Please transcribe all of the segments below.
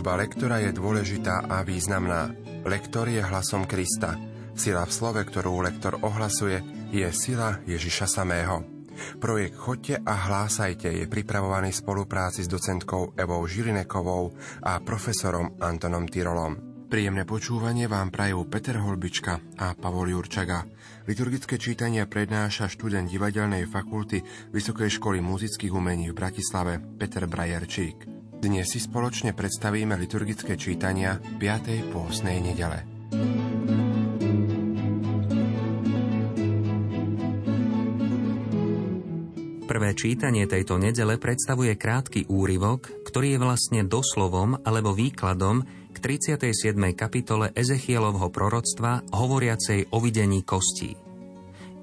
Služba lektora je dôležitá a významná. Lektor je hlasom Krista. Sila v slove, ktorú lektor ohlasuje, je sila Ježiša samého. Projekt Chodte a hlásajte je pripravovaný v spolupráci s docentkou Evou Žilinekovou a profesorom Antonom Tyrolom. Príjemné počúvanie vám prajú Peter Holbička a Pavol Jurčaga. Liturgické čítania prednáša študent divadelnej fakulty Vysokej školy muzických umení v Bratislave Peter Brajerčík. Dnes si spoločne predstavíme liturgické čítania 5. pôsnej nedele. Prvé čítanie tejto nedele predstavuje krátky úryvok, ktorý je vlastne doslovom alebo výkladom k 37. kapitole Ezechielovho proroctva hovoriacej o videní kostí.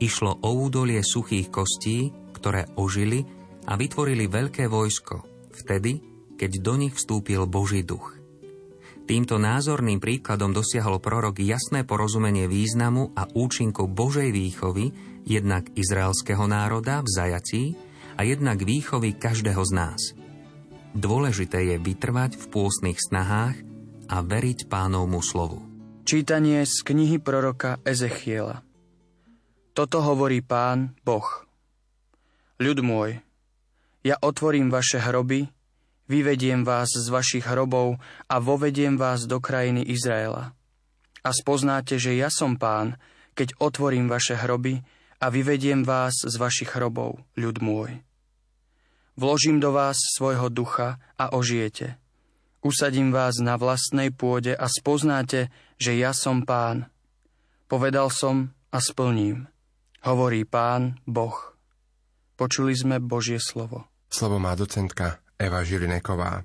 Išlo o údolie suchých kostí, ktoré ožili a vytvorili veľké vojsko, vtedy, keď do nich vstúpil Boží duch. Týmto názorným príkladom dosiahol prorok jasné porozumenie významu a účinku Božej výchovy jednak izraelského národa v zajatí a jednak výchovy každého z nás. Dôležité je vytrvať v pôstnych snahách a veriť pánovmu slovu. Čítanie z knihy proroka Ezechiela Toto hovorí pán Boh. Ľud môj, ja otvorím vaše hroby, vyvediem vás z vašich hrobov a vovediem vás do krajiny Izraela. A spoznáte, že ja som pán, keď otvorím vaše hroby a vyvediem vás z vašich hrobov, ľud môj. Vložím do vás svojho ducha a ožijete Usadím vás na vlastnej pôde a spoznáte, že ja som pán. Povedal som a splním. Hovorí pán Boh. Počuli sme Božie slovo. Slovo má docentka Eva Žilineková.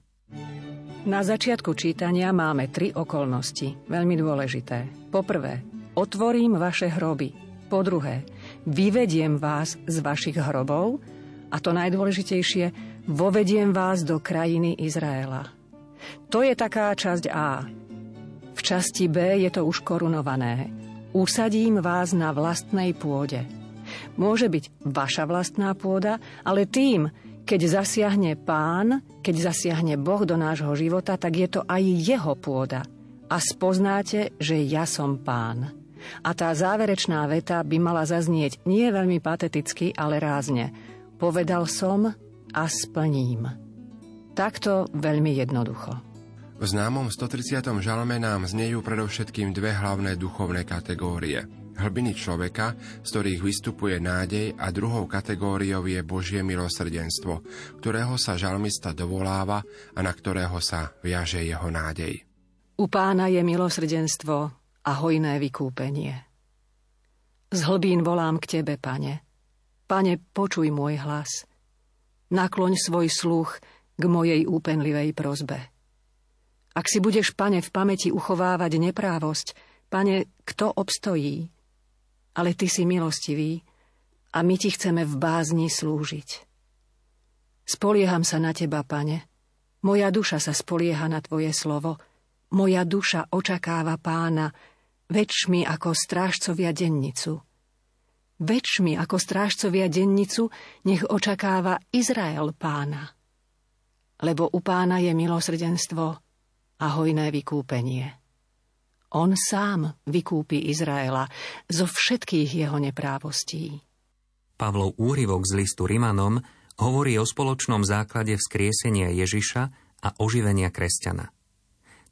Na začiatku čítania máme tri okolnosti, veľmi dôležité. Poprvé, otvorím vaše hroby. Po druhé, vyvediem vás z vašich hrobov. A to najdôležitejšie, vovediem vás do krajiny Izraela. To je taká časť A. V časti B je to už korunované. Usadím vás na vlastnej pôde. Môže byť vaša vlastná pôda, ale tým, keď zasiahne pán, keď zasiahne Boh do nášho života, tak je to aj jeho pôda. A spoznáte, že ja som pán. A tá záverečná veta by mala zaznieť nie veľmi pateticky, ale rázne. Povedal som a splním. Takto veľmi jednoducho. V známom 130. žalme nám znejú predovšetkým dve hlavné duchovné kategórie. Hlbiny človeka, z ktorých vystupuje nádej a druhou kategóriou je Božie milosrdenstvo, ktorého sa žalmista dovoláva a na ktorého sa viaže jeho nádej. U pána je milosrdenstvo a hojné vykúpenie. Z hlbín volám k tebe, pane. Pane, počuj môj hlas. Nakloň svoj sluch k mojej úpenlivej prozbe. Ak si budeš, pane, v pamäti uchovávať neprávosť, pane, kto obstojí? Ale ty si milostivý a my ti chceme v bázni slúžiť. Spolieham sa na teba, pane. Moja duša sa spolieha na tvoje slovo. Moja duša očakáva pána, väčšmi ako strážcovia dennicu. Väčšmi ako strážcovia dennicu nech očakáva Izrael pána lebo u pána je milosrdenstvo a hojné vykúpenie. On sám vykúpi Izraela zo všetkých jeho neprávostí. Pavlov úryvok z listu Rimanom hovorí o spoločnom základe vzkriesenia Ježiša a oživenia kresťana.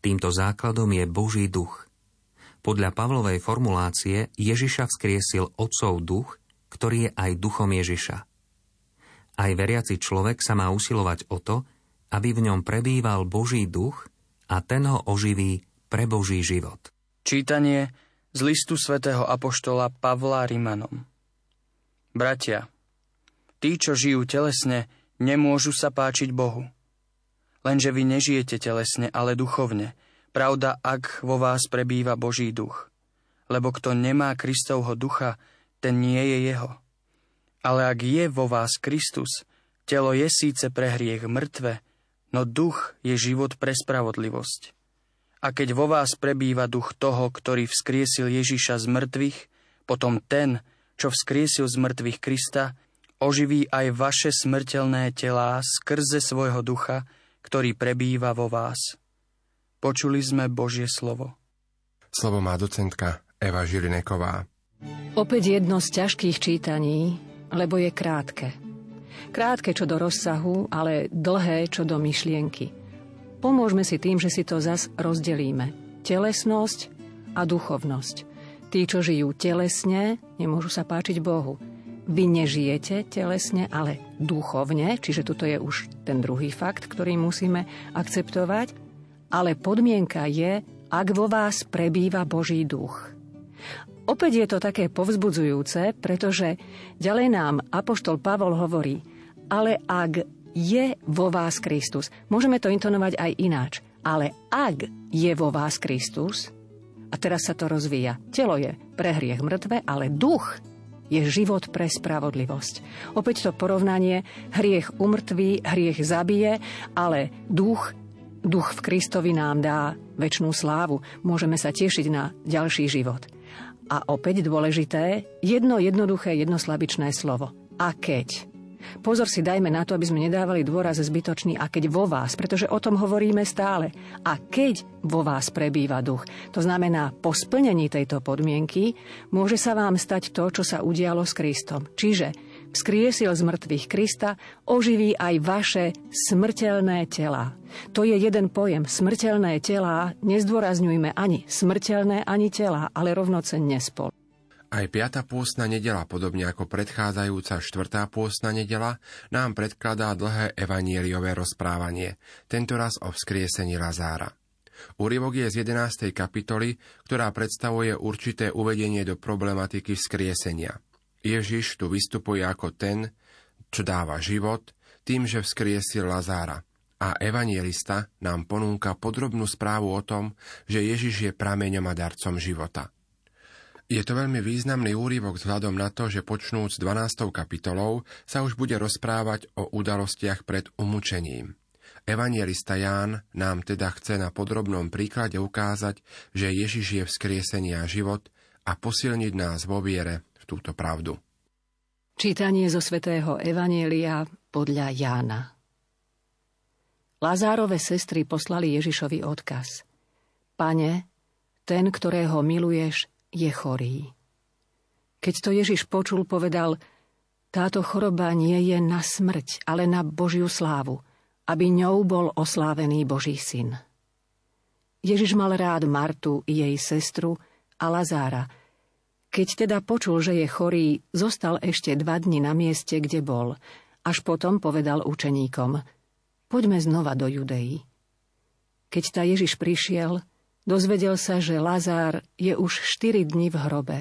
Týmto základom je Boží duch. Podľa Pavlovej formulácie Ježiša vzkriesil Otcov duch, ktorý je aj duchom Ježiša. Aj veriaci človek sa má usilovať o to, aby v ňom prebýval Boží duch a ten ho oživí pre Boží život. Čítanie z listu svätého Apoštola Pavla Rimanom Bratia, tí, čo žijú telesne, nemôžu sa páčiť Bohu. Lenže vy nežijete telesne, ale duchovne. Pravda, ak vo vás prebýva Boží duch. Lebo kto nemá Kristovho ducha, ten nie je jeho. Ale ak je vo vás Kristus, telo je síce pre hriech mŕtve, no duch je život pre spravodlivosť. A keď vo vás prebýva duch toho, ktorý vzkriesil Ježiša z mŕtvych, potom ten, čo vzkriesil z mŕtvych Krista, oživí aj vaše smrteľné telá skrze svojho ducha, ktorý prebýva vo vás. Počuli sme Božie slovo. Slovo má docentka Eva Žilineková. Opäť jedno z ťažkých čítaní, lebo je krátke. Krátke čo do rozsahu, ale dlhé čo do myšlienky. Pomôžme si tým, že si to zas rozdelíme. Telesnosť a duchovnosť. Tí, čo žijú telesne, nemôžu sa páčiť Bohu. Vy nežijete telesne, ale duchovne, čiže toto je už ten druhý fakt, ktorý musíme akceptovať. Ale podmienka je, ak vo vás prebýva Boží duch. Opäť je to také povzbudzujúce, pretože ďalej nám Apoštol Pavol hovorí, ale ak je vo vás Kristus, môžeme to intonovať aj ináč, ale ak je vo vás Kristus, a teraz sa to rozvíja, telo je pre hriech mŕtve, ale duch je život pre spravodlivosť. Opäť to porovnanie, hriech umrtví, hriech zabije, ale duch, duch v Kristovi nám dá väčšnú slávu. Môžeme sa tešiť na ďalší život. A opäť dôležité, jedno jednoduché, jednoslabičné slovo. A keď. Pozor si dajme na to, aby sme nedávali dôraz zbytočný a keď vo vás, pretože o tom hovoríme stále. A keď vo vás prebýva duch, to znamená po splnení tejto podmienky, môže sa vám stať to, čo sa udialo s Kristom. Čiže vzkriesil z mŕtvych Krista, oživí aj vaše smrteľné tela. To je jeden pojem. Smrteľné tela, nezdôrazňujme ani smrteľné, ani tela, ale rovnocenne spolu. Aj piata pôstna nedela, podobne ako predchádzajúca štvrtá pôstna nedela, nám predkladá dlhé evanieliové rozprávanie, tentoraz o vzkriesení Lazára. Úryvok je z 11. kapitoly, ktorá predstavuje určité uvedenie do problematiky vzkriesenia. Ježiš tu vystupuje ako ten, čo dáva život, tým, že vzkriesil Lazára. A evanielista nám ponúka podrobnú správu o tom, že Ježiš je prameňom a darcom života – je to veľmi významný úryvok vzhľadom na to, že počnúc 12. kapitolou sa už bude rozprávať o udalostiach pred umúčením. Evangelista Ján nám teda chce na podrobnom príklade ukázať, že Ježiš je vzkriesenie a život a posilniť nás vo viere v túto pravdu. Čítanie zo svätého Evanielia podľa Jána. Lazárove sestry poslali Ježišovi odkaz. Pane, ten, ktorého miluješ, je chorý. Keď to Ježiš počul, povedal, táto choroba nie je na smrť, ale na Božiu slávu, aby ňou bol oslávený Boží syn. Ježiš mal rád Martu, jej sestru a Lazára. Keď teda počul, že je chorý, zostal ešte dva dni na mieste, kde bol. Až potom povedal učeníkom, poďme znova do Judei. Keď ta Ježiš prišiel, Dozvedel sa, že Lazár je už 4 dni v hrobe.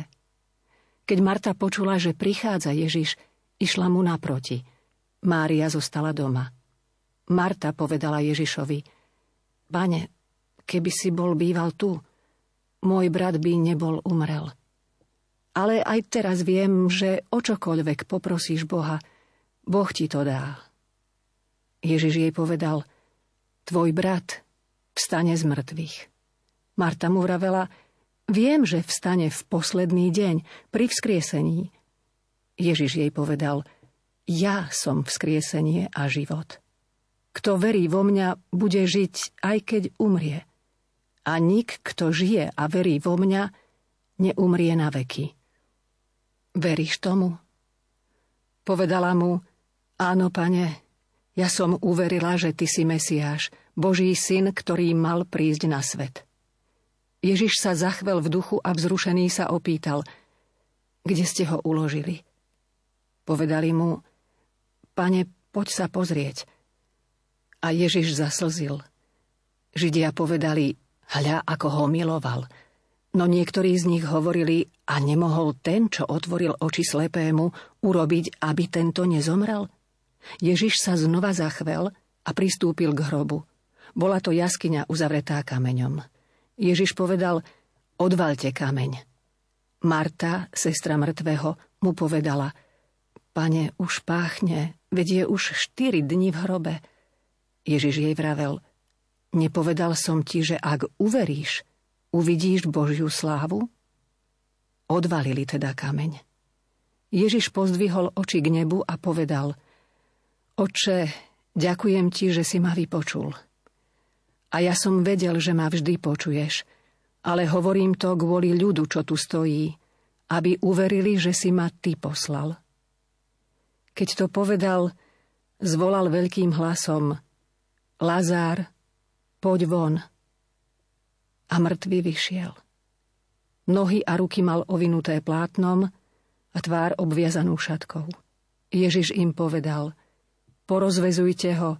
Keď Marta počula, že prichádza Ježiš, išla mu naproti. Mária zostala doma. Marta povedala Ježišovi, Pane, keby si bol býval tu, môj brat by nebol umrel. Ale aj teraz viem, že o čokoľvek poprosíš Boha, Boh ti to dá. Ježiš jej povedal, tvoj brat vstane z mŕtvych. Marta mu vravela, viem, že vstane v posledný deň, pri vzkriesení. Ježiš jej povedal, ja som vzkriesenie a život. Kto verí vo mňa, bude žiť, aj keď umrie. A nik, kto žije a verí vo mňa, neumrie na veky. Veríš tomu? Povedala mu, áno, pane, ja som uverila, že ty si Mesiáš, Boží syn, ktorý mal prísť na svet. Ježiš sa zachvel v duchu a vzrušený sa opýtal, kde ste ho uložili. Povedali mu, pane, poď sa pozrieť. A Ježiš zaslzil. Židia povedali, hľa, ako ho miloval. No niektorí z nich hovorili, a nemohol ten, čo otvoril oči slepému, urobiť, aby tento nezomrel? Ježiš sa znova zachvel a pristúpil k hrobu. Bola to jaskyňa uzavretá kameňom. Ježiš povedal, odvalte kameň. Marta, sestra mŕtvého, mu povedala, pane, už páchne, veď je už štyri dni v hrobe. Ježiš jej vravel, nepovedal som ti, že ak uveríš, uvidíš Božiu slávu? Odvalili teda kameň. Ježiš pozdvihol oči k nebu a povedal, Oče, ďakujem ti, že si ma vypočul. A ja som vedel, že ma vždy počuješ, ale hovorím to kvôli ľudu, čo tu stojí, aby uverili, že si ma ty poslal. Keď to povedal, zvolal veľkým hlasom Lazár, poď von. A mŕtvy vyšiel. Nohy a ruky mal ovinuté plátnom a tvár obviazanú šatkou. Ježiš im povedal, porozvezujte ho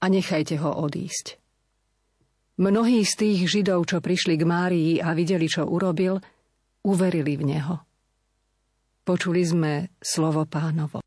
a nechajte ho odísť. Mnohí z tých Židov, čo prišli k Márii a videli, čo urobil, uverili v neho. Počuli sme slovo pánovo.